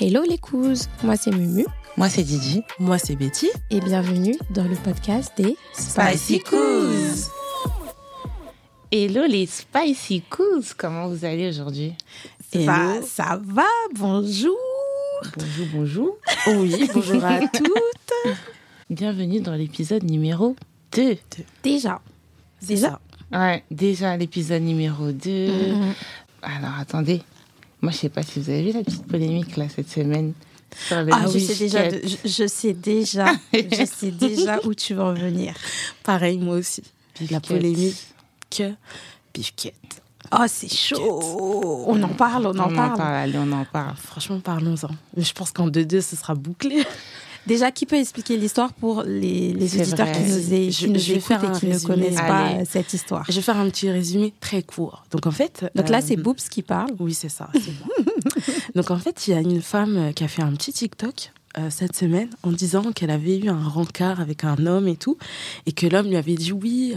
Hello les couzes, moi c'est Mumu Moi, c'est Didi. Moi, c'est Betty. et bienvenue dans le podcast des Spicy Coos. Hello les Spicy Coos, comment vous allez aujourd'hui? Ça, ça va, bonjour Bonjour, bonjour. Oui, bonjour à toutes. Bienvenue dans l'épisode numéro 2. Déjà, Déjà. Ouais, déjà l'épisode numéro 2. Mhm. Alors attendez, moi je sais pas si vous avez vu la petite polémique là cette semaine. Sur le ah, je, sais déjà, de- je, je sais déjà, je sais déjà où tu vas en venir. Pareil, moi aussi. La polémique. Que Beefcake. Oh, c'est chaud On en parle, on en On en parle. parle, allez, on en parle. Franchement, parlons-en. Je pense qu'en 2-2, ce sera bouclé. Déjà, qui peut expliquer l'histoire pour les, les auditeurs vrai. qui nous, Je- je écoutent et qui ne connaissent pas Allez. euh, cette histoire Je vais faire un petit résumé très court. Donc, en fait. Donc là, euh, c'est Boops qui parle. Oui, c'est ça. Donc, en fait, il y a une femme euh, qui a fait un petit TikTok euh, cette semaine en disant qu'elle avait eu un rencard avec un homme et tout, et que l'homme lui avait dit oui,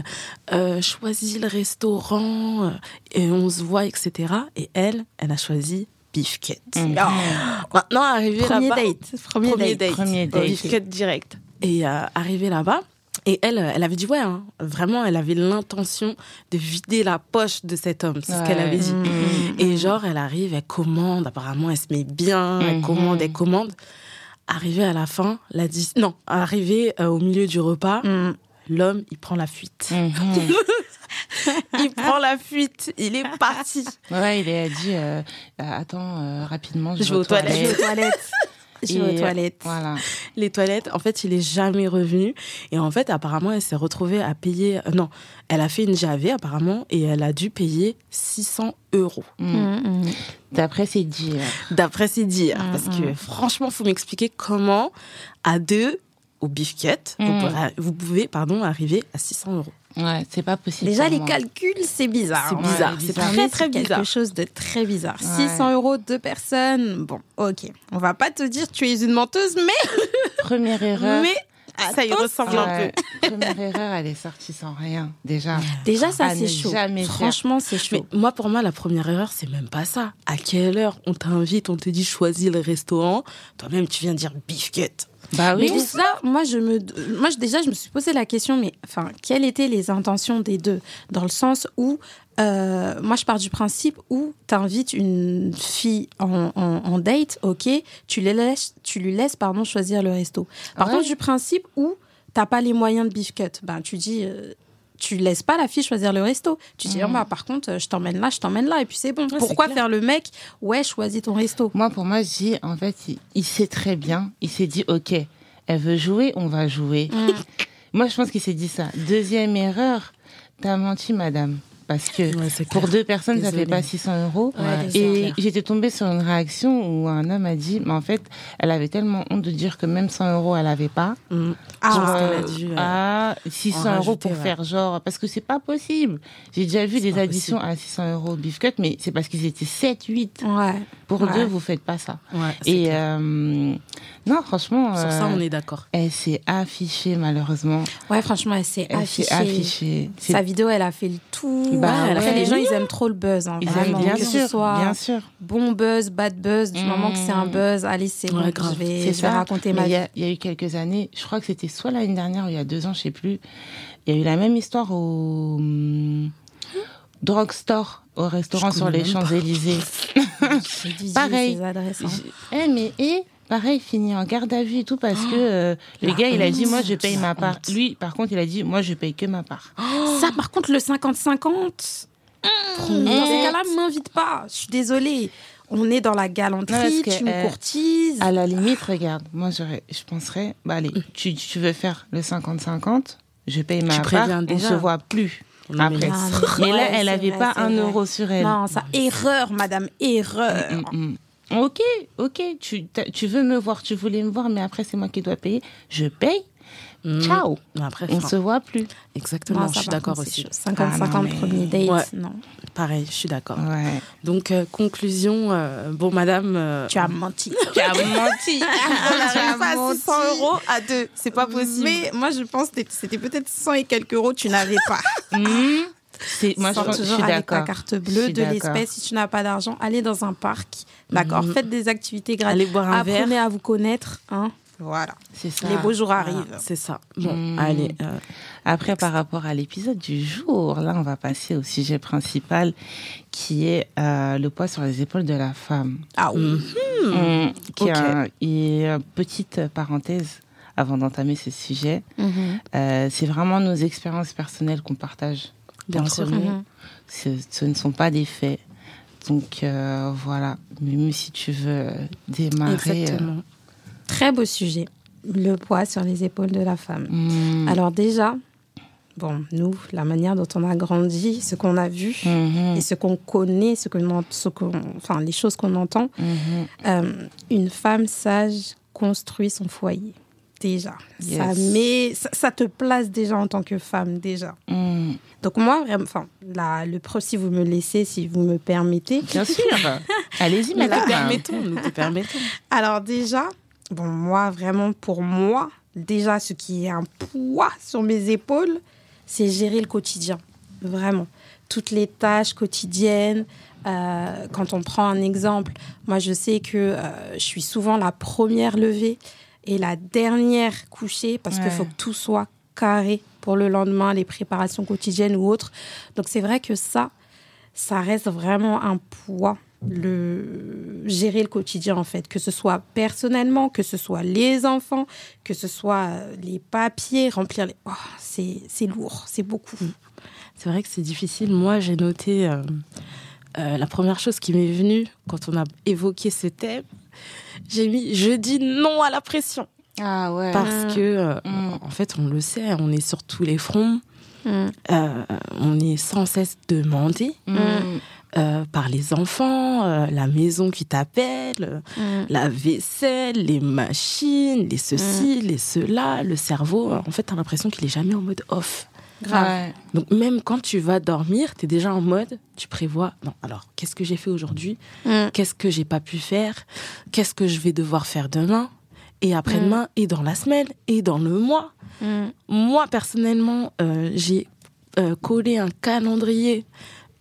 euh, choisis le restaurant, euh, et on se voit, etc. Et elle, elle a choisi Beefcake. Mhm. Maintenant, arrivé Premier là-bas, date. Premier, premier date. Premier date. Beefcake direct. Et euh, arrivé là-bas, et elle, euh, elle avait dit ouais, hein, vraiment, elle avait l'intention de vider la poche de cet homme, c'est ce qu'elle avait dit. Mhm. Et genre, elle arrive, elle commande, apparemment, elle se met bien, elle Mhm. commande, elle commande. Arrivée à la fin, la dis... non, arrivée euh, au milieu du repas, Mhm. l'homme, il prend la fuite. Il prend la fuite, il est parti. Ouais, il a dit euh, euh, attends euh, rapidement, je, Je vais aux Je vais aux toilettes. toilettes. Je vais aux Et, toilettes. Voilà. Les toilettes, en fait, il est jamais revenu. Et en fait, apparemment, elle s'est retrouvée à payer. euh, non, elle a fait une JAV, apparemment, et elle a dû payer 600 euros. Mhm. Mhm. D'après ses dires. D'après ses dires. Parce que franchement, faut m'expliquer comment, à deux, au beefket, vous, Mm. pourrez, vous pouvez pardon, arriver à 600 euros. Ouais, c'est pas possible. Déjà, les calculs, c'est bizarre. C'est hein. bizarre. Ouais, c'est très, C'est très quelque bizarre. chose de très bizarre. Ouais. 600 euros, deux personnes. Bon, ok. On va pas te dire tu es une menteuse, mais. Première erreur. Mais ça y ressemble un Ouais, peu. Première erreur, elle est sortie sans rien, déjà. Déjà, ça, c'est chaud. jamais. Franchement, c'est Mais chaud. moi, pour moi, la première erreur, c'est même pas ça. À quelle heure on t'invite, on te dit choisis le restaurant, toi-même tu viens dire beefket. Bah oui. Mais ça, moi, je me, moi, je- déjà, je me suis posé la question, mais enfin, quelles étaient les intentions des deux? Dans le sens où, euh, moi, je pars du principe où tu invites une fille en, en- en date, ok, tu, les laisses, tu lui laisses pardon, choisir le resto. Par Ouais. contre, du principe où t'as pas les moyens de beef cut, ben, tu dis. euh, tu laisses pas la fille choisir le resto. Tu dis, oh, bah, par contre, euh, je t'emmène là, je t'emmène là, et puis c'est bon. c'est Pourquoi faire le mec? Ouais, choisis ton resto. Moi, pour moi, je dis, en fait, il, il sait très bien. Il s'est dit, OK, elle veut jouer, on va jouer. Mm. Moi, je pense qu'il s'est dit ça. Deuxième erreur, t'as menti, madame. Parce que Ouais, pour deux personnes, ça Désolée. fait pas 600 euros. Ouais, Et j'étais tombée sur une réaction où un homme a dit, mais en fait, elle avait tellement honte de dire que même 100 euros, elle avait pas. Mm. Ah, Je pense Pour, qu'elle euh, a dû, euh, ah, 600 euros rajouter, pour ouais. faire genre, parce que c'est pas possible. J'ai déjà vu des additions à 600 euros beef cut, mais c'est parce qu'ils étaient 7, 8. Ouais. Pour deux, vous faites pas ça. Et euh, non, franchement, Sur ça, euh, on est d'accord. elle s'est affichée malheureusement. Ouais, franchement, elle s'est affichée. affichée. Sa vidéo, elle a fait le tout. Bah Après, ouais. les gens, ils aiment trop le buzz. Hein, Ils vraiment. aiment bien que ce sûr, soit bien sûr. bon buzz, bad buzz, du moment que c'est un buzz, allez, c'est Ouais, bon, grave. je vais, C'est je vais ça. raconter Mais ma il y, vie. a, il y a eu quelques années, je crois que c'était soit l'année dernière ou il y a deux ans, je sais plus. Il y a eu la même histoire au hum, drugstore, au restaurant sur les. Champs-Élysées. Pareil. adresses. hein. Eh, mais et pareil, fini en garde à vue et tout parce que euh, le gars, il a dit moi je paye ma part. honte. Lui, par contre, il a dit moi je paye que ma part. Ça, par contre, le 50-50, Trop dans ces cas-là, m'invite pas. Je suis désolée. On est dans la Non, galanterie, que, tu me euh, courtises. À la limite, regarde, moi je penserais, bah allez, tu, tu veux faire le 50-50, je paye ma part, préviens on se voit plus. Non, après. Non, Mais, mais- là, ouais, elle c'est avait vrai, pas un vrai. euro sur elle. Non, ça, erreur, madame, erreur. Mm, mm. Ok, ok, tu, tu veux me voir, tu voulais me voir, mais après c'est moi qui dois payer. Je paye. Mm. Ciao. Après, On se voit plus. exactement, Non, je suis d'accord aussi. chaud. 50-50 Ah, premier date, Ouais. non. Pareil, je suis d'accord. Ouais. Donc, euh, conclusion, euh, bon, madame. euh, Tu as menti. Tu as menti. on Tu as n'arrive pas à menti. 600 euros à deux. C'est pas possible. Mais moi, je pense que c'était peut-être 100 et quelques euros, tu n'avais pas. Hmm. Moi je, pense- je toujours suis avec ta d'accord. carte Je bleue, de l'espèce. Si tu n'as pas d'argent, allez dans un parc. D'accord. Mhm. Faites des activités gratuites. Allez boire un verre. Apprenez à vous connaître. Hein. Voilà. C'est ça. Les beaux jours Voilà, arrivent. c'est ça. Bon, Mm. allez. euh, Après, par rapport à l'épisode du jour, là, on va passer au sujet principal qui est euh, le poids sur les épaules de la femme. Ah oui. Mm, qui est un- petite parenthèse avant d'entamer ce sujet. Mhm. Euh, c'est vraiment nos expériences personnelles qu'on partage. Bien sûr. nous. Mhm. Ce, ne sont pas des faits. Donc euh, voilà, même si tu veux démarrer. Exactement. Très beau sujet. Le poids sur les épaules de la femme. euh, mm, Alors déjà, bon, nous, la manière dont on a grandi, ce qu'on a vu mhm, et ce qu'on connaît, ce que ce enfin, les choses qu'on entend, mhm. euh, une femme sage construit son foyer. Déjà. Yes. Ça, met, ça, ça te place déjà en tant que femme, déjà. Mm. Donc moi, vraiment, enfin, la- le pro, si vous me laissez, si vous me permettez. Bien sûr. Allez-y, Nous te madame. permettons, nous te permettons. Alors déjà, bon, moi, vraiment, pour moi, déjà, ce qui est un poids sur mes épaules, c'est gérer le quotidien. Vraiment. Toutes les tâches quotidiennes. euh, quand on prend un exemple, moi, je sais que euh, je suis souvent la première levée et la dernière couchée parce qu'il faut que tout soit carré pour le lendemain, les préparations quotidiennes ou autres. Donc c'est vrai que ça, ça reste vraiment un poids, le gérer le quotidien en fait, que ce soit personnellement, que ce soit les enfants, que ce soit euh, les papiers, remplir les... Oh, c'est c'est lourd, c'est beaucoup. C'est vrai que c'est difficile. Moi, j'ai noté euh, euh, la première chose qui m'est venue quand on a évoqué ce thème. J'ai mis je dis non à la pression Ah ouais. parce que euh, Mm. en fait on le sait, on est sur tous les fronts, Mm. Euh, on est sans cesse demandé Mm. euh, par les enfants, euh, la maison qui t'appelle, la vaisselle, les machines, les ceci, les cela, le cerveau. En fait, t'as l'impression qu'il est jamais en mode off. Grave. Donc même quand tu vas dormir, tu es déjà en mode, tu prévois, non, alors qu'est-ce que j'ai fait aujourd'hui? Mm. Qu'est-ce que j'ai pas pu faire? Qu'est-ce que je vais devoir faire demain? Et après-demain Et dans la semaine Et dans le mois Mm. Moi, personnellement, euh, j'ai euh, collé un calendrier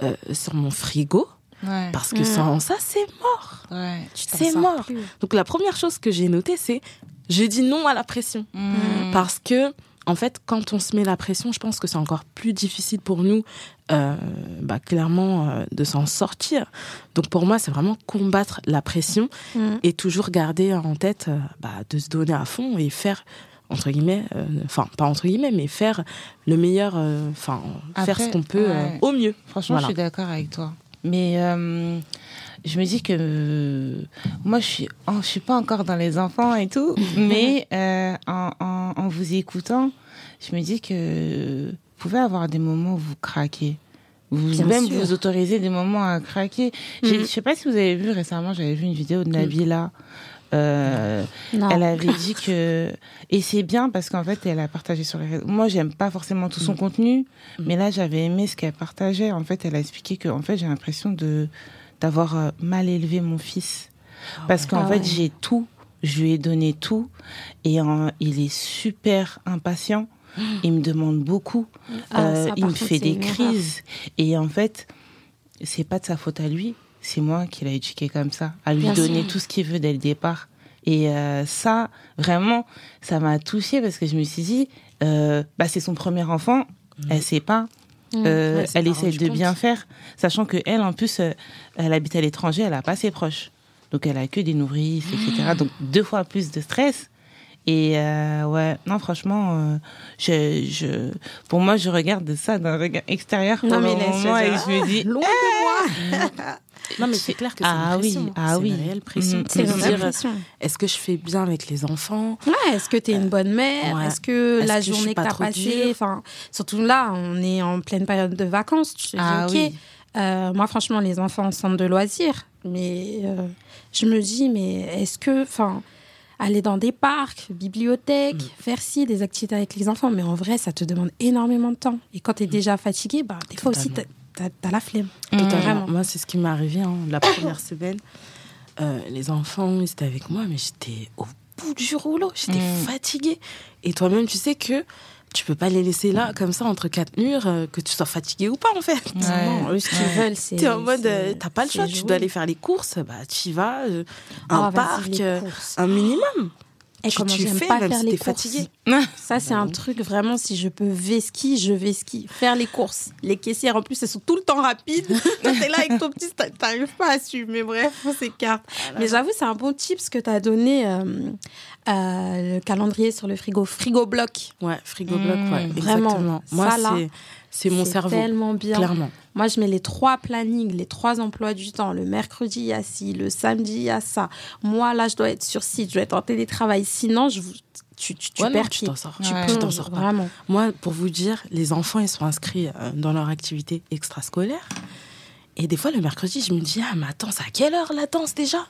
euh, sur mon frigo Ouais. parce que Mm. sans ça, c'est mort. Ouais. C'est mort. plus. Donc la première chose que j'ai notée, c'est je dis non à la pression. Mm. Parce que, en fait, quand on se met la pression, je pense que c'est encore plus difficile pour nous, euh, bah, clairement, euh, de s'en sortir. Donc pour moi, c'est vraiment combattre la pression Mm. et toujours garder en tête euh, bah, de se donner à fond et faire, entre guillemets, enfin, pas entre guillemets, mais faire le meilleur, enfin, faire ce qu'on peut ouais. au mieux. Franchement, Voilà. je suis d'accord avec toi. Mais euh, je me dis que euh, moi, je suis, oh, je suis pas encore dans les enfants et tout, mais euh, en, en, en vous écoutant, je me dis que vous pouvez avoir des moments où vous craquez. Vous Bien même sûr. vous autorisez des moments à craquer. Mhm. Je sais pas si vous avez vu récemment, j'avais vu une vidéo de Nabila. Euh, elle avait dit que et c'est bien parce qu'en fait elle a partagé sur les réseaux. Moi j'aime pas forcément tout son contenu, mais là j'avais aimé ce qu'elle partageait. En fait elle a expliqué que en fait j'ai l'impression de d'avoir euh, mal élevé mon fils parce qu'en Ah fait ouais. j'ai tout, je lui ai donné tout et euh, il est super impatient. Il me demande beaucoup. Ah, Euh, il me fait des crises et en fait c'est pas de sa faute à lui, c'est moi qui l'ai éduqué comme ça, à lui Bien donner sûr. tout ce qu'il veut dès le départ. Et euh, ça, vraiment, ça m'a touchée parce que je me suis dit, euh, bah, c'est son premier enfant, elle sait pas, Mm. euh, Ouais, elle essaie de compte. bien faire, sachant que elle, en plus, euh, elle habite à l'étranger, elle a pas ses proches, donc elle a que des nourrices, etc. Donc deux fois plus de stress. Et euh, ouais, non, franchement, euh, je, je, pour moi, je regarde ça d'un regard extérieur Non, mais moment et je me dis, Loin de moi. Non, mais c'est clair que c'est Ah une oui, pression. ah c'est oui. une réelle pression. Mm, C'est dire, pression. Est-ce que je fais bien avec les enfants Ouais, est-ce que tu es une bonne mère Ouais. Est-ce que la que journée que tu as passée, enfin, surtout là, on est en pleine période de vacances, tu te dis, Ah ok. oui. Euh, moi, franchement, les enfants en centre de loisirs, mais euh, je me dis, mais est-ce que, enfin, aller dans des parcs, bibliothèques, Mm. faire ci, des activités avec les enfants, mais en vrai, ça te demande énormément de temps. Et quand tu es déjà fatigué, bah, des fois aussi, Totalement. tu as, la flemme. Totalement. Vraiment. Moi, c'est ce qui m'est arrivé hein, la première semaine. Euh, les enfants, ils étaient avec moi, mais j'étais au bout du rouleau. J'étais Mm. fatiguée. Et toi-même, tu sais que tu peux pas les laisser là, comme ça, entre quatre murs, euh, que tu sois fatigué ou pas, en fait. Ouais. Non, eux, ce qu'ils Ouais. veulent, c'est. T'es en mode, euh, t'as pas le choix, tu dois aller faire les courses, bah tu y vas, euh, Ah, un parc, euh, un minimum. Et tu- comment tu j'aime fais, pas même faire si les t'es courses. Ça, c'est un truc vraiment, si je peux ski, je vais ski. Faire les courses. Les caissières, en plus, elles sont tout le temps rapides. T'es là avec ton petit, t'a- t'arrives pas à suivre. Mais bref, on s'écarte. Mais j'avoue, c'est un bon tip ce que t'as donné, euh, euh, le calendrier sur le frigo. Frigo bloc. Ouais, frigo bloc, ouais, Mmh, vraiment. exactement. Moi, Ça, là, c'est c'est mon C'est cerveau, tellement bien. clairement. Moi, je mets les trois plannings, les trois emplois du temps. Le mercredi, il y a ci. Le samedi, il y a ça. Moi, là, je dois être sur site. Je dois être en télétravail. Sinon, je, vous- tu, tu, tu Ouais, non, perds tu t'en sors. Ouais. Tu Mmh, tu t'en sors pas. Vraiment. Moi, pour vous dire, les enfants, ils sont inscrits euh, dans leur activité extrascolaire. Et des fois, le mercredi, je me dis, ah, mais attends, c'est à quelle heure la danse déjà?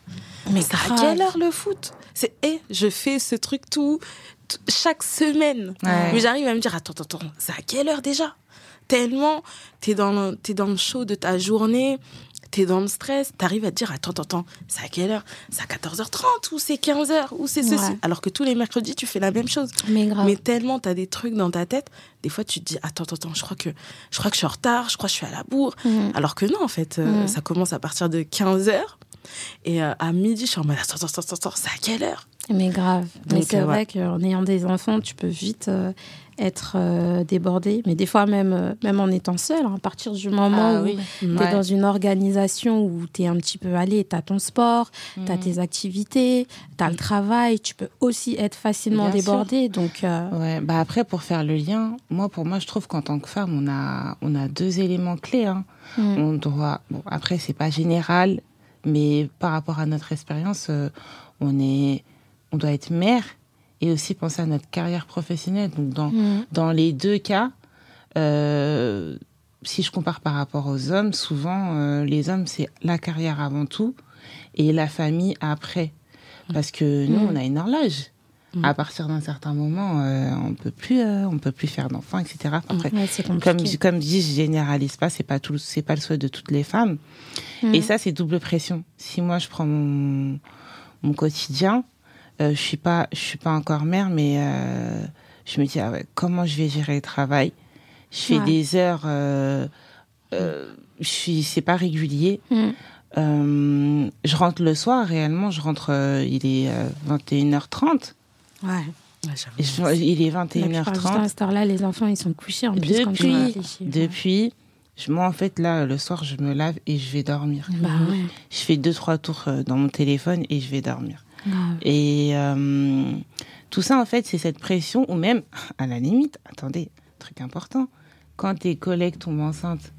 Mais c'est à quelle heure le foot? C'est, eh, je fais ce truc tout, tout- chaque semaine. Ouais. Mais j'arrive à me dire, attends, attends, attends, c'est à quelle heure déjà? Tellement, t'es dans, le- t'es dans le show de ta journée, t'es dans le stress, t'arrives à te dire, attends, attends, attends, c'est à quelle heure? C'est à 14h30 ou c'est 15h ou c'est ceci Ouais. Alors que tous les mercredis, tu fais la même chose. Mais grave. Mais tellement tu as des trucs dans ta tête, des fois tu te dis attends attends attends, je crois que je crois que je suis en retard, je crois que je suis à la bourre. Mhm. Alors que non en fait, euh, Mhm. ça commence à partir de 15h et euh, à midi je suis en mode attends attends attends, attends c'est à quelle heure? Mais grave. Mais c'est euh, vrai ouais. qu'en ayant des enfants, tu peux vite euh, être euh, débordé. Mais des fois, même, euh, même en étant seul, hein, à partir du moment Ah où oui. tu es Ouais. dans une organisation où tu es un petit peu allé, tu as ton sport, tu as Mhm. tes activités, tu as le travail, tu peux aussi être facilement Bien sûr. débordé. Donc, euh, Ouais, bah après, pour faire le lien, moi, pour moi, je trouve qu'en tant que femme, on a, on a deux éléments clés. Hein. mm, On doit, bon, après, c'est pas général, mais par rapport à notre expérience, euh, on est, on doit être mère et aussi penser à notre carrière professionnelle. Donc, dans, mm, dans les deux cas, euh, si je compare par rapport aux hommes, souvent, euh, les hommes, c'est la carrière avant tout et la famille après. Parce que nous, Mm. on a une horloge. Mm. À partir d'un certain moment, euh, on peut plus, on peut plus faire d'enfants, etc. Après, ouais, comme, comme dit, je généralise pas, c'est pas tout, c'est pas le souhait de toutes les femmes. Mm. Et ça, c'est double pression. Si moi, je prends mon, mon quotidien, je suis pas, je suis pas encore mère, mais euh, je me dis, ah ouais, comment je vais gérer le travail? Je fais Ouais. des heures, euh, euh, je suis, c'est pas régulier. Mm. Euh, je rentre le soir, réellement, je rentre, euh, il est euh, 21h30. Ouais. Ouais, je- il est La plupart du temps, 21h30. à cette heure-là, les enfants, ils sont couchés en plus. quand Depuis-. Depuis, je, moi, en fait, là, le soir, je me lave et je vais dormir. Bah ouais. Je fais deux, trois tours euh, dans mon téléphone et je vais dormir. Grave. Et euh, tout ça, en fait, c'est cette pression, ou même, à la limite, attendez, truc important, quand tes collègues tombent enceintes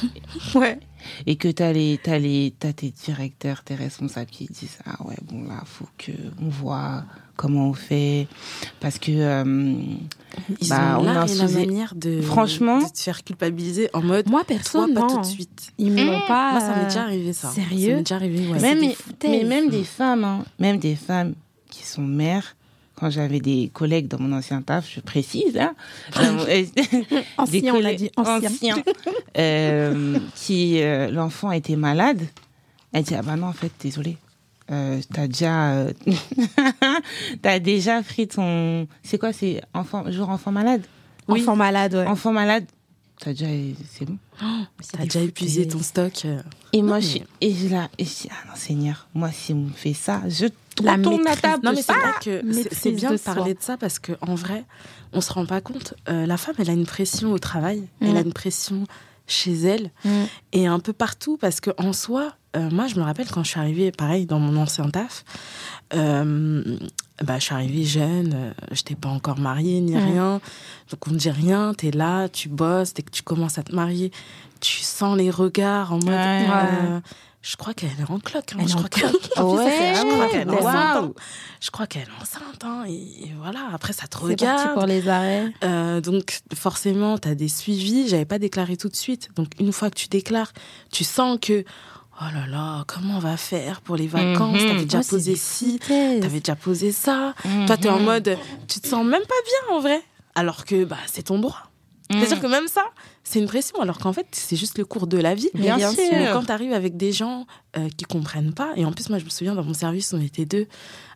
Ouais. et que tu as, les, t'as les, t'as tes directeurs, tes responsables qui disent Ah ouais, bon, là, faut qu'on voit comment on fait. Parce que. euh, Ils Bah, ont on a la manière de, Franchement- de te faire culpabiliser en mode Moi, toi perso, pas non. tout de suite. Ils me l'ont pas. Moi ça m'est déjà arrivé ça. sérieux Ça m'est déjà arrivé ouais. même, des mais, même des femmes, hein, même des femmes qui sont mères. Quand j'avais des collègues dans mon ancien taf, je précise, hein, des Ancien, on a collègues dit ancien. anciens, euh, qui euh, l'enfant était malade. Elle dit ah bah non en fait désolé, euh, t'as déjà euh, t'as déjà pris ton c'est quoi c'est enfant jour enfant malade? Enfant malade, ouais. enfant malade t'as déjà c'est bon C'est T'as déjà épuisé ton stock. euh. et moi Non, je suis et je là et je dis ah non Seigneur moi si on me fait ça je La retourne la table Non mais c'est ça. vrai que c'est- bien de de parler de ça parce que en vrai, on se rend pas compte. Euh, la femme, elle a une pression au travail, elle Mm. a une pression chez elle Mm. et un peu partout parce que en soi, euh, moi je me rappelle quand je suis arrivée, pareil dans mon ancien taf, euh, bah je suis arrivée jeune, euh, j'étais pas encore mariée ni Ouais. rien, donc on ne dit rien, t'es là, tu bosses, dès que tu commences à te marier, tu sens les regards en mode, Ouais. euh, je crois qu'elle est en cloque, hein, Elle je crois qu'elle Ouais. je crois qu'elle est enceinte. Je crois qu'elle est enceinte. hein, et, et voilà, après, ça te C'est parti regarde. pour les arrêts. Donc, forcément, tu as des suivis. J'avais pas déclaré tout de suite. Donc, une fois que tu déclares, tu sens que, oh là là, comment on va faire pour les vacances? Mhm. T'avais déjà c'est posé ci, t'avais déjà posé ça. Toi, t'es en Mhm. mode, tu te sens même pas bien en vrai. Alors que, bah, c'est ton droit. Mhm. C'est-à-dire que même ça, c'est une pression. Alors qu'en fait, c'est juste le cours de la vie. Bien Mais sûr. Mais quand tu arrives avec des gens euh, qui comprennent pas, et en plus, moi, je me souviens, dans mon service, on était deux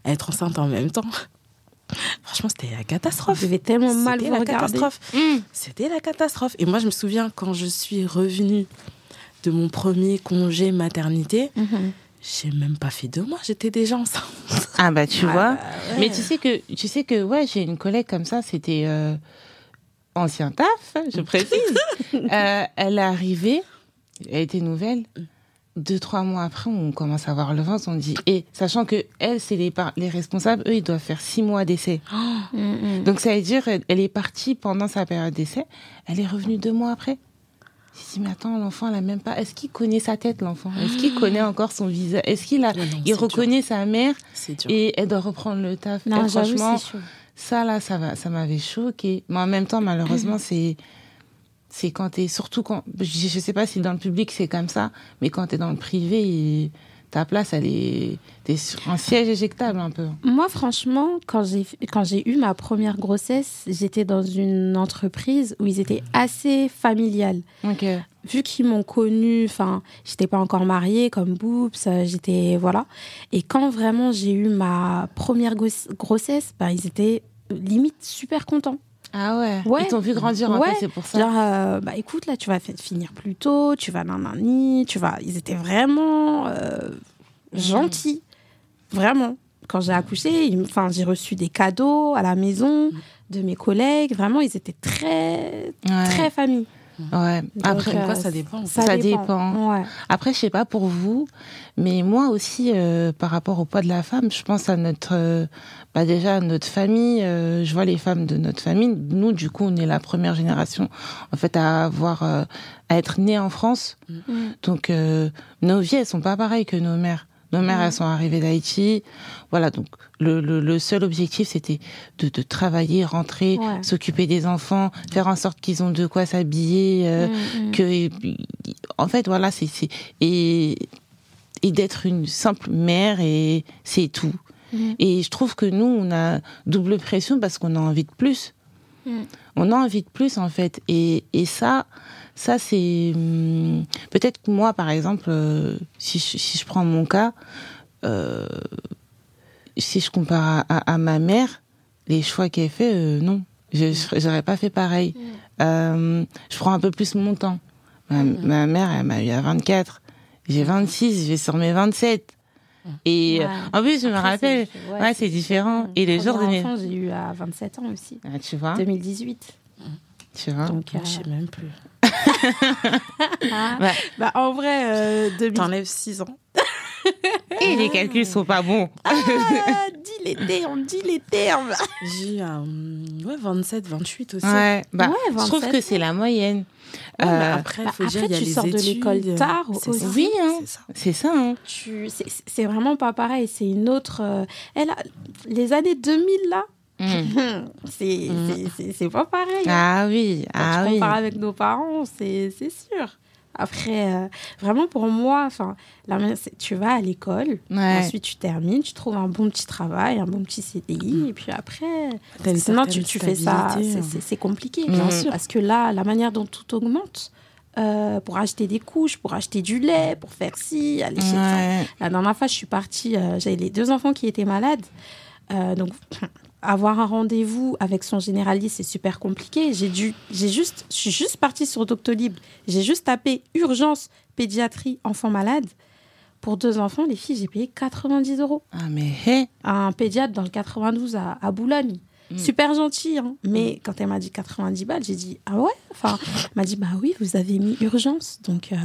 à être enceintes en même temps. Franchement, c'était la catastrophe. devez tellement mal vous la regarder. catastrophe. C'était la catastrophe. Et moi, je me souviens quand je suis revenue de mon premier congé maternité, Mhm. j'ai même pas fait deux mois, j'étais déjà enceinte. Ah bah tu vois. ouais. Mais tu sais que tu sais que ouais, j'ai une collègue comme ça, c'était euh, ancien taf, je précise. Euh, elle est arrivée, elle était nouvelle. Deux trois mois après, on commence à voir le ventre, on dit et sachant que elle c'est les les responsables, eux ils doivent faire six mois d'essai. Mhm. Donc ça veut dire elle est partie pendant sa période d'essai, elle est revenue deux mois après. Je me dis mais attends l'enfant elle a même pas. Est-ce qu'il connaît sa tête l'enfant? Est-ce qu'il connaît encore son visage? Est-ce qu'il a Ouais, non, il reconnaît sa mère et elle doit reprendre le taf? Non, Et j'avoue, franchement, ça là, ça va, ça m'avait choqué. Mais en même temps, malheureusement, c'est c'est quand t'es surtout quand je, je sais pas si dans le public c'est comme ça, mais quand t'es dans le privé, ta place elle est t'es sur un siège éjectable un peu. Moi, franchement, quand j'ai quand j'ai eu ma première grossesse, j'étais dans une entreprise où ils étaient assez familiales. Ok. Vu qu'ils m'ont connue, enfin, j'étais pas encore mariée comme Boops, euh, j'étais voilà. Et quand vraiment j'ai eu ma première grossesse, ben ils étaient limite super contents. Ah ouais. Ouais. Ils t'ont vu grandir en Ouais. fait, c'est pour ça. Genre, euh, bah écoute, là, tu vas fi- finir plus tôt, tu vas nanani, tu vas. Ils étaient vraiment euh, gentils. Vraiment. Quand j'ai accouché, enfin, j'ai reçu des cadeaux à la maison de mes collègues. Vraiment, ils étaient très, Ouais. très famille. Ouais. Après, Donc, Comme quoi, euh, ça dépend. Ça dépend. Ouais. Après, je sais pas pour vous, mais moi aussi, euh, par rapport au poids de la femme, je pense à notre, euh, bah déjà à notre famille. euh, je vois les femmes de notre famille. Nous, du coup, on est la première génération, en fait, à avoir, euh, à être née en France. Mm. Donc, euh, nos vies, elles sont pas pareilles que nos mères. Nos mères, Mm. elles sont arrivées d'Haïti. Voilà, donc le, le, le seul objectif, c'était de, de travailler, rentrer, Ouais. s'occuper des enfants, faire en sorte qu'ils ont de quoi s'habiller, euh, Mm, mm. que en fait voilà c'est et et d'être une simple mère et c'est tout et je trouve que nous on a double pression parce qu'on a envie de plus Mm. on a envie de plus en fait et et ça ça c'est hum, peut-être que moi par exemple euh, si je, si je prends mon cas euh, si je compare à, à- à ma mère les choix qu'elle fait euh, non je j'aurais pas fait pareil euh, je prends un peu plus mon temps. Ma, ma mère, elle m'a eu à 24. J'ai 26, je vais sur mes 27. Et Ouais. euh, en plus, je me Après, rappelle, c'est- ouais, c'est différent. Et les Premier jours de mes... j'ai eu à 27 ans aussi. Ah, tu vois, 2018. tu vois. Donc, euh, Je sais même plus. ah. Ouais. bah, en vrai, euh, 2000 T'enlèves 6 ans. Et les calculs sont pas bons. Ah, dis les termes, dis les termes. J'ai eu un ouais, 27, 28 aussi. Ouais, bah, Ouais, je trouve 27 que c'est la moyenne. Ouais, Euh, après, bah, faut après, dire, il y a tu les sors de l'école tard aussi. ça. Oui, hein. C'est ça. Hein. C'est, vraiment pas pareil. C'est une autre. euh, elle a, les années 2000 là, Mm. c'est, pas pareil. Ah oui, Quand ah tu oui. compares avec nos parents, c'est sûr. Après, euh, vraiment pour moi, enfin, tu vas à l'école, Ouais. ensuite tu termines, tu trouves un bon petit travail, un bon petit CDI, et puis après, sinon tu, tu fais ça, c'est, hein. c'est- compliqué, Mm. bien sûr. Parce que là, la manière dont tout augmente, euh, pour acheter des couches, pour acheter du lait, pour faire ci, aller chez... Ouais. la dernière fois, je suis partie, euh, j'avais les deux enfants qui étaient malades. Donc, avoir un rendez-vous avec son généraliste, c'est super compliqué. J'ai dû, j'ai juste, je suis juste partie sur Doctolib. J'ai juste tapé urgence pédiatrie enfant malade. Pour deux enfants, les filles, j'ai payé 90 euros. Ah mais hé. Un pédiatre dans le 92 à, à Boulogne. Mm. Super gentil, hein. mais quand elle m'a dit 90 balles, j'ai dit ah ouais? Enfin, elle m'a dit bah oui, vous avez mis urgence, donc euh,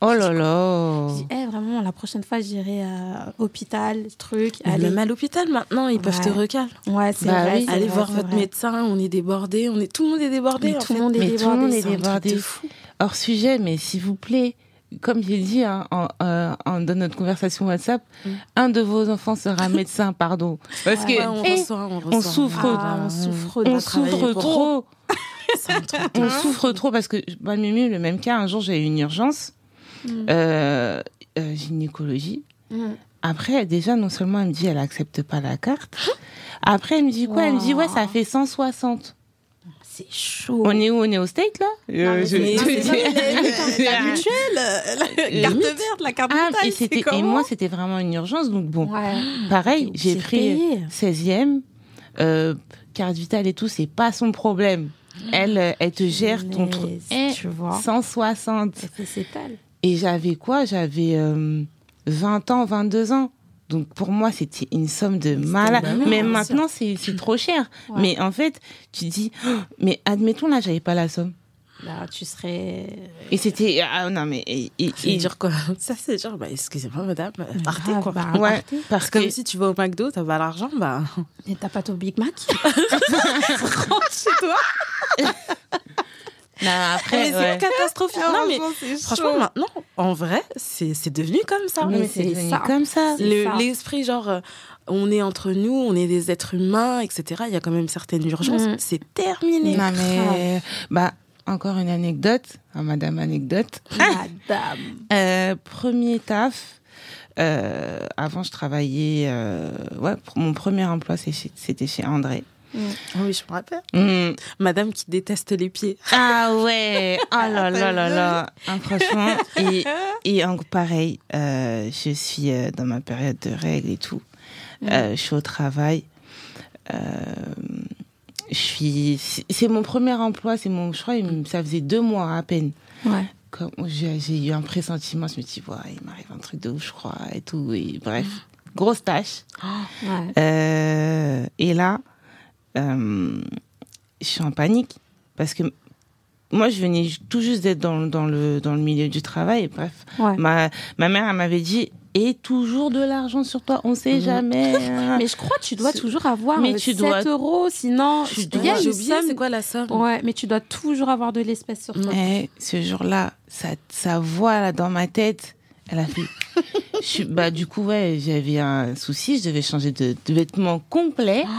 Oh là là. j'ai dit, Eh, vraiment, la prochaine fois, j'irai à hôpital, truc. Allez. Même à l'hôpital maintenant, ils peuvent te recaler. Ouais, c'est Bah vrai. oui. Allez vrai, voir votre vrai. médecin, on est débordé, on est tout le monde est débordé. Mais en tout le fait. monde est Mais tout le débordé. monde est débordé. hors sujet, mais s'il vous plaît, comme j'ai dit hein, en, euh, en- dans notre conversation WhatsApp, Mm. un de vos enfants sera médecin, pardon. Parce que Ouais, on, eh, ressent, on, ressent. souffre. Ah, on souffre on trop. On souffre trop parce que, bah, Mimi, le même cas, un jour j'ai eu une urgence, Mm. euh, euh, gynécologie. Mm. Après, déjà, non seulement elle me dit elle accepte pas la carte. Après, elle me dit quoi? Elle me dit ouais, ça fait 160. C'est chaud. On est où? On est au state là? Non, mais Euh, c'est- la- la mutuelle, la carte verte, la carte Ah, vitale, et, c'était, et moi, c'était vraiment une urgence. Donc bon, Ouais. pareil, j'ai pris payer. 16e. euh, carte vitale et tout, c'est pas son problème. Elle, euh, elle te gère ton truc. tu vois. 160. Et c'est elle. Et j'avais quoi? J'avais euh, 20 ans, 22 ans. Donc pour moi, c'était une somme de malade. oui, mais maintenant, c'est trop cher. Ouais. Mais en fait, tu dis, oh, mais admettons, là, j'avais pas la somme. Là, tu serais. Et c'était, ah non, mais. Et, et- C'est et- dire quoi Ça, c'est dire, bah, excusez-moi, madame, partez, quoi. bah, Ouais, partez. parce C'est comme que. si tu vas au McDo, t'as pas l'argent, bah. Et t'as pas ton Big Mac? Rentre chez toi. Non, après, Mais c'est ouais. catastrophique. non, mais c'est franchement, maintenant, en vrai, c'est devenu comme ça. Mais c'est comme ça. Le-. L'esprit, genre, euh, on est entre nous, on est des êtres humains, etc. Il y a quand même certaines urgences. Mhm. C'est terminé. Non, mais. Bah, encore une anecdote. Ah, madame anecdote. Madame. Euh, premier taf. euh, avant, je travaillais. euh, ouais, pour- mon premier emploi, c'était chez André. Ah oui, je me rappelle. Mm. Madame qui déteste les pieds. Ah ouais, oh là là là là, Ah, franchement. Et, et en- pareil, euh, je suis euh, dans ma période de règles et tout. Euh, je suis au travail. Euh, je suis, c'est- mon premier emploi. C'est mon, je crois, ça faisait deux mois à peine. Ouais. Comme j'ai eu un pressentiment, je me suis dit, ouais, il m'arrive un truc de ouf, je crois, et tout. Et bref, grosse tâche. Ouais. Euh, et là, euh, je suis en panique parce que moi, je venais tout juste d'être dans, dans, le, dans le milieu du travail. Bref, Ouais. ma, ma mère, elle m'avait dit Et toujours de l'argent sur toi, on sait Mhm. jamais. hein. Mais je crois que tu dois toujours avoir Mais tu 7 dois- euros, sinon Tu il dois- y a J'ai une oublié, somme. c'est quoi la somme? Ouais, mais tu dois toujours avoir de l'espèce sur toi. Et ce jour-là, sa, sa voix là dans ma tête, elle a fait. je bah, du coup, ouais, j'avais un souci, je devais changer de, de vêtements complets.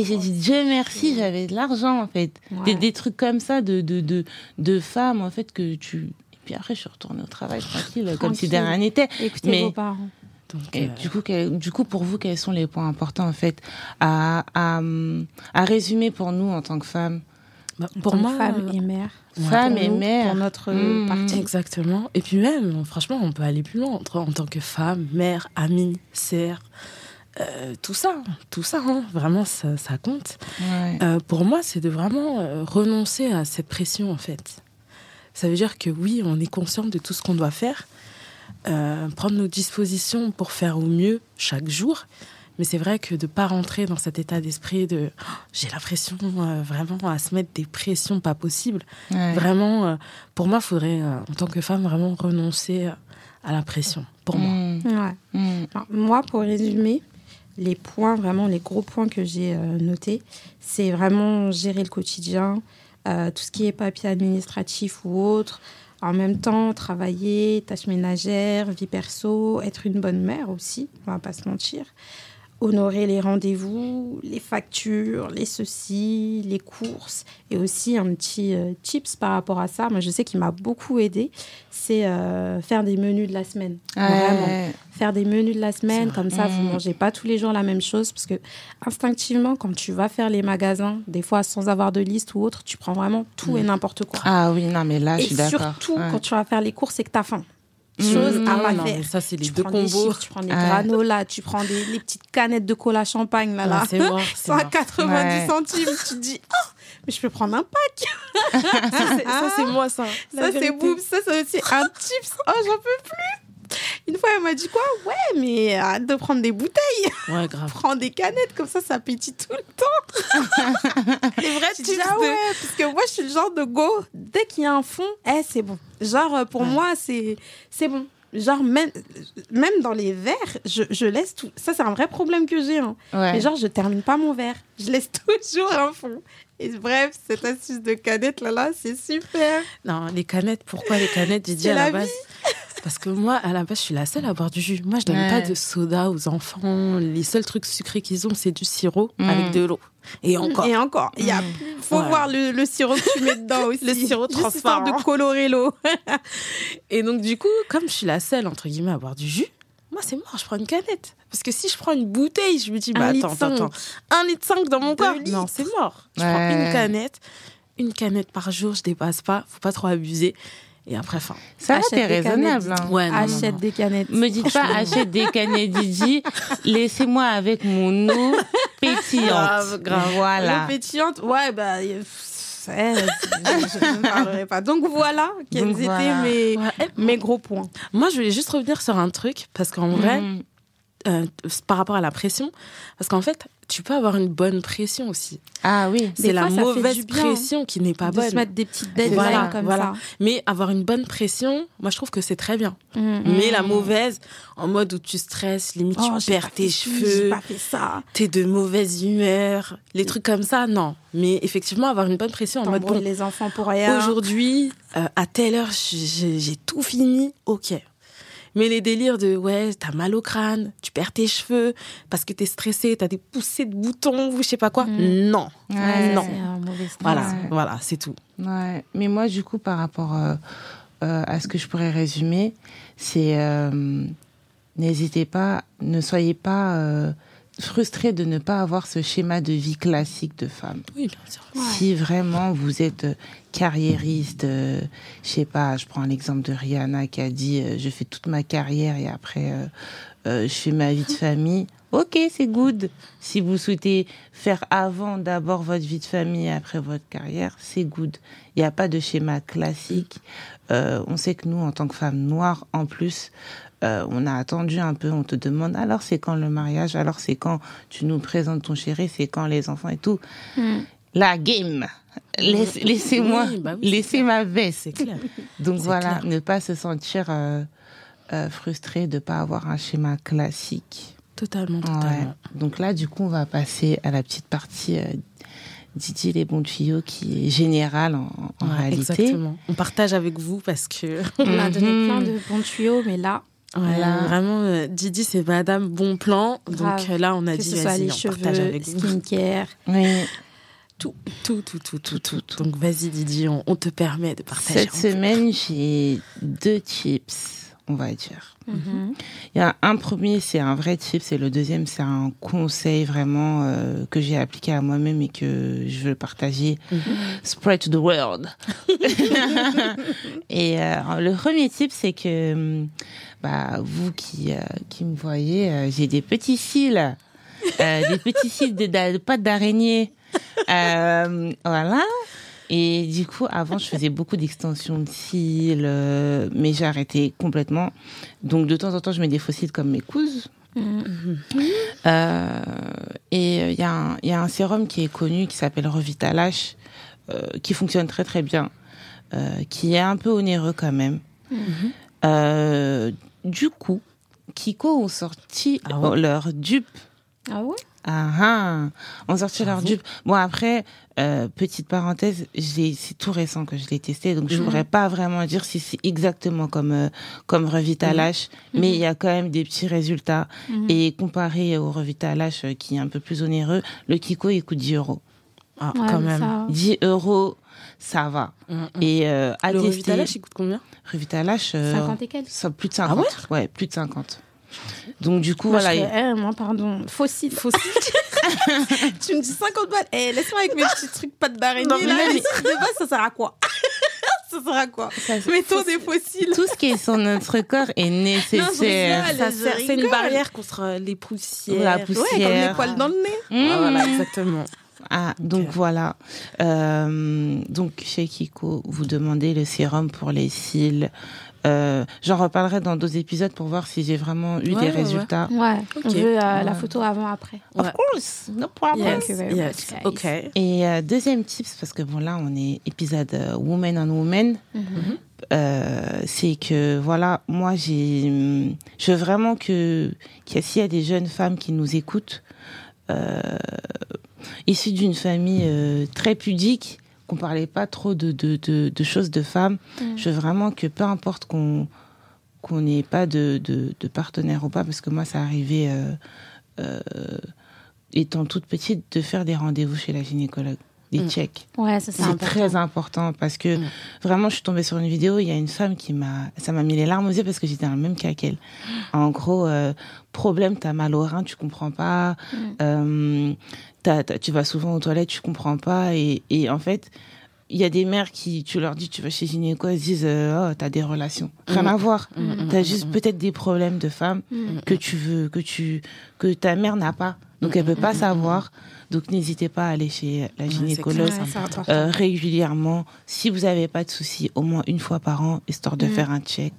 Et j'ai dit, Dieu merci, j'avais de l'argent, en fait. Ouais. Des, des trucs comme ça de, de, de, de femmes, en fait, que tu. Et puis après, je suis retournée au travail tranquille, comme si de rien n'était. Écoutez Mais- vos parents. Donc, Et euh, du, coup, quel- du coup, pour vous, quels sont les points importants, en fait, à, à, à résumer pour nous en tant que femmes? Bah, pour moi, femme euh, et mère. Femme Pour et nous, mère. Pour notre Mmh. partie. Exactement. Et puis même, franchement, on peut aller plus loin entre- en tant que femme, mère, amie, sœur, euh, tout ça, tout ça, hein, vraiment, ça, ça compte. ouais. Euh, pour moi, c'est de vraiment euh, renoncer à cette pression, en fait. Ça veut dire que oui, on est conscient de tout ce qu'on doit faire, euh, prendre nos dispositions pour faire au mieux chaque jour. Mais c'est vrai que de ne pas rentrer dans cet état d'esprit de Oh, j'ai la pression, euh, vraiment à se mettre des pressions pas possibles. Ouais. Vraiment, euh, pour moi, il faudrait, euh, en tant que femme, vraiment renoncer à la pression. Pour moi. Mmh. Ouais. Mmh. Alors, moi, pour résumer, les points, vraiment les gros points que j'ai euh, notés, c'est vraiment gérer le quotidien, euh, tout ce qui est papier administratif ou autre. En même temps, travailler, tâches ménagères, vie perso, être une bonne mère aussi, on va pas se mentir. Honorer les rendez-vous, les factures, les ceci, les courses. Et aussi un petit euh, tips par rapport à ça, moi je sais qu'il m'a beaucoup aidé, c'est euh, faire des menus de la semaine. Vraiment faire des menus de la semaine, comme ça, vous Mm. mangez pas tous les jours la même chose, parce que instinctivement, quand tu vas faire les magasins, des fois sans avoir de liste ou autre, tu prends vraiment tout et n'importe quoi. Ah oui, non, mais là, je et suis d'accord. surtout, Ouais. quand tu vas faire les courses, c'est que tu as faim. Mm. Chose à Ah pas ouais, non, faire. ça, c'est les Tu deux combos. chips, tu prends des Ouais. granolas, tu prends des, les petites canettes de cola champagne, là, là. Ah, c'est mort. c'est mort. 190 Ouais. centimes, tu te dis, oh, mais je peux prendre un pack. Ça, c'est- c'est moi, ça. Ça, c'est boum. Ça, c'est aussi un tips. Oh, j'en peux plus. Une fois, elle m'a dit quoi? Ouais, mais arrête de prendre des bouteilles. Ouais, grave. Prends des canettes, comme ça, ça pétille tout le temps. Les vrais Tu ah ouais, parce que moi, je suis le genre de go. Dès qu'il y a un fond, eh, c'est bon. Genre, euh, pour Ouais. moi, c'est c'est bon. Genre, même, même dans les verres, je, je laisse tout. Ça, c'est un vrai problème que j'ai. Hein. Ouais. Mais genre, je termine pas mon verre. Je laisse toujours un fond. Et bref, cette astuce de canette, là, là, c'est super. Non, les canettes, pourquoi les canettes? C'est à la, la base. Parce que moi, à la base, je suis la seule à boire du jus. Moi, je donne Ouais. pas de soda aux enfants. Les seuls trucs sucrés qu'ils ont, c'est du sirop Mm. avec de l'eau. Et encore. Et encore, il y a Mm. plus. Faut voir le, le sirop que tu mets dedans aussi. Le sirop transparent. de colorer l'eau. Et donc, du coup, comme je suis la seule, entre guillemets, à boire du jus, moi, c'est mort, je prends une canette. Parce que si je prends une bouteille, je me dis, bah attends, attends, cinq. attends. Un litre 5 dans mon corps. Non, c'est mort. Je prends une canette. Une canette par jour, je dépasse pas. Faut pas trop abuser. Et après, fin. Ça va, Achète t'es des raisonnable. canettes. hein. Ouais, non, non, Achète non. des canettes. Me dites pas, achète des canettes Didi. Laissez-moi avec mon eau pétillante. Grave, grave. Voilà. Le pétillante, ouais, bah. pff, eh, je, ne parlerai pas. Donc voilà quels Donc étaient voilà. mes, Ouais, mes gros points. Moi, je voulais juste revenir sur un truc, parce qu'en vrai, Mhm. euh, par rapport à la pression, parce qu'en fait, tu peux avoir une bonne pression aussi. Ah oui. C'est la fois, ça fait mauvaise du bien, pression qui n'est pas de bonne. se mettre des petites deadlines Voilà, comme voilà. ça. Mais avoir une bonne pression, moi, je trouve que c'est très bien. Mm. Mais la mauvaise, en mode où tu stresses, limite Oh, tu perds tes cheveux, pas fait ça. t'es de mauvaise humeur, les trucs comme ça, non. Mais effectivement, avoir une bonne pression en mode, bon, les enfants pour rien. aujourd'hui, euh, à telle heure, j'ai j'ai tout fini, ok. Mais les délires de, ouais, t'as mal au crâne, tu perds tes cheveux, parce que t'es stressé, t'as des poussées de boutons, ou je sais pas quoi, Mm. non. Ouais. non. Voilà, Ouais. voilà, c'est tout. Ouais. Mais moi, du coup, par rapport euh, euh, à ce que je pourrais résumer, c'est euh, n'hésitez pas, ne soyez pas frustrés de ne pas avoir ce schéma de vie classique de femme. Oui, bien sûr. Si vraiment vous êtes euh, carriériste, euh, je sais pas, je prends l'exemple de Rihanna qui a dit euh, je fais toute ma carrière et après euh, euh, je fais ma vie de famille. Ok, c'est good. Si vous souhaitez faire avant d'abord votre vie de famille et après votre carrière, c'est good. Il n'y a pas de schéma classique. Euh, on sait que nous, en tant que femmes noires, en plus, euh, on a attendu un peu, on te demande alors c'est quand le mariage, alors c'est quand tu nous présentes ton chéri, c'est quand les enfants et tout? Mm. La game. Laisse- Laissez-moi, Oui, bah oui, laissez ma veste. C'est clair. Donc voilà, clair. ne pas se sentir euh, euh, frustré de pas avoir un schéma classique. Totalement, Ouais. totalement. Donc là, du coup, on va passer à la petite partie euh, Didier les bons tuyaux qui est générale en, en Ouais, réalité. Exactement. On partage avec vous parce que On a donné Mhm. plein de bons tuyaux, mais là, Ouais, Là. vraiment, euh, Didi, c'est Madame Bon Plan. Donc euh, là, on a que dit, vas-y, on partage cheveux, avec vous. skincare. Oui. Tout, tout, tout, tout, tout, tout. Donc vas-y, Didi, on, on te permet de partager. Cette semaine, j'ai deux tips, on va dire. Mhm. Il y a un premier, c'est un vrai tip, et le deuxième, c'est un conseil vraiment euh, que j'ai appliqué à moi-même et que je veux partager. Mhm. Spread to the world. et euh, le premier tip, c'est que hum, bah, vous qui, euh, qui me voyez, j'ai des petits cils, des petits cils de, de, de pâte d'araignée. Voilà. Et du coup, avant, je faisais beaucoup d'extensions de cils, euh, mais j'ai arrêté complètement. Donc, de temps en temps, je mets des faux cils comme mes cousses. Mhm. Euh, et il y, a un- il y a un sérum qui est connu qui s'appelle Revitalash, euh, qui fonctionne très très bien, euh, qui est un peu onéreux quand même. Mhm. Euh, du coup, Kiko ont sorti Ah ouais? leur dupe. Ah ouais? Ah ah, ont sorti leur dupe. Bon après, euh, petite parenthèse, c'est tout récent que je l'ai testé, donc je Mhm. pourrais pas vraiment dire si c'est exactement comme euh, comme Revitalash, mais Mhm. il y a quand même des petits résultats. Mhm. Et comparé au Revitalash euh, qui est un peu plus onéreux, le Kiko il coûte 10 euros. Ah, Ouais, quand mais même. ça- 10 euros, ça va. Mm, mm. Et euh, à le tester, Revitalash, il coûte combien? Revitalash, euh, 50 et quelques. plus de Ah 50. ouais ouais, plus de 50. Donc du coup, Moi, voilà. je serais, eh, moi, pardon, fossile. Fossile. tu me dis 50 balles. Eh, laisse-moi avec mes petits trucs pattes d'araignée. Non, mais là, cils de base, ça sert à quoi? Ça sert à quoi? Ça- Mettons des fossiles. tout ce qui est sur notre corps est nécessaire. C'est une barrière contre les poussières. La Ouais, comme les poussière. poils dans le nez. Ah, voilà, Mmh. exactement. Ah, donc voilà. Euh, donc chez Kiko, vous demandez le sérum pour les cils. Euh, J'en reparlerai dans d'autres épisodes pour voir si j'ai vraiment eu Ouais, des ouais, résultats. Ouais, on Ok. veut euh, la photo avant-après. Ouais. Of course, no problem. Yes, yes. Ok. Et euh, deuxième tips, parce que bon là on est épisode euh, Woman on Woman, Mhm. euh, c'est que voilà, moi j'ai, je veux vraiment que qu'il y a- s'il y a des jeunes femmes qui nous écoutent, euh, issues d'une famille euh, très pudique, qu'on parlait pas trop de, de, de, de choses de femmes, Mhm. je veux vraiment que peu importe qu'on qu'on n'ait pas de, de, partenaire ou pas, parce que moi ça arrivait euh, euh, étant toute petite de faire des rendez-vous chez la gynécologue, des Mm. checks. Ouais, c'est important. très important parce que Mm. vraiment, je suis tombée sur une vidéo. Il y a une femme qui m'a, ça m'a mis les larmes aux yeux parce que j'étais dans le même cas qu'elle. En gros, euh, problème, t'as mal au rein, tu comprends pas. Mm. Euh, t'as- tu vas souvent aux toilettes, tu comprends pas. Et, et en fait, il y a des mères qui, tu leur dis, tu vas chez gynéco, elles disent, euh, oh, t'as des relations. Rien Mm. à voir. Mm, T'as mm, juste peut-être des problèmes de femme Mm. que tu veux, que tu, que ta mère n'a pas. Donc elle peut pas savoir. Donc n'hésitez pas à aller chez la gynécologue. Ouais, euh, régulièrement. Si vous n'avez pas de soucis, au moins une fois par an, histoire de faire un check.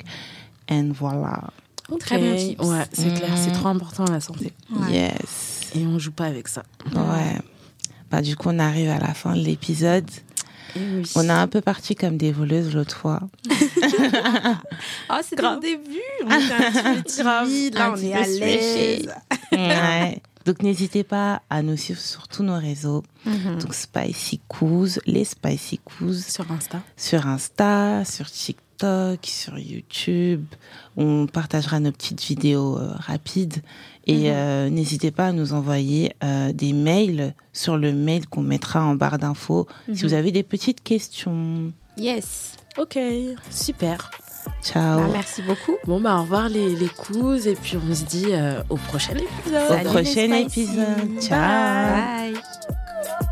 And voilà. Très bon Ok. tips. Ouais, c'est clair, c'est trop important la santé. Ouais. Yes. Et on joue pas avec ça. Ouais. Bah, du coup, on arrive à la fin de l'épisode. Oui. On a un peu parti comme des voleuses l'autre fois. Ah, c'était le début. On était un petit peu timide. Là, Un on petit est à l'aise. Ouais. Donc n'hésitez pas à nous suivre sur tous nos réseaux. Mhm. Donc Spicy Coos, les Spicy Coos sur Insta. sur Insta, sur TikTok, sur YouTube. On partagera nos petites vidéos euh, rapides. Et euh, n'hésitez pas à nous envoyer euh, des mails sur le mail qu'on mettra en barre d'infos si vous avez des petites questions. Yes. Ok, super. Ciao. Bah, merci beaucoup. Bon, bah, au revoir les, les et puis on se dit euh, au prochain épisode. Au Salut prochain épisode. Ciao. Bye.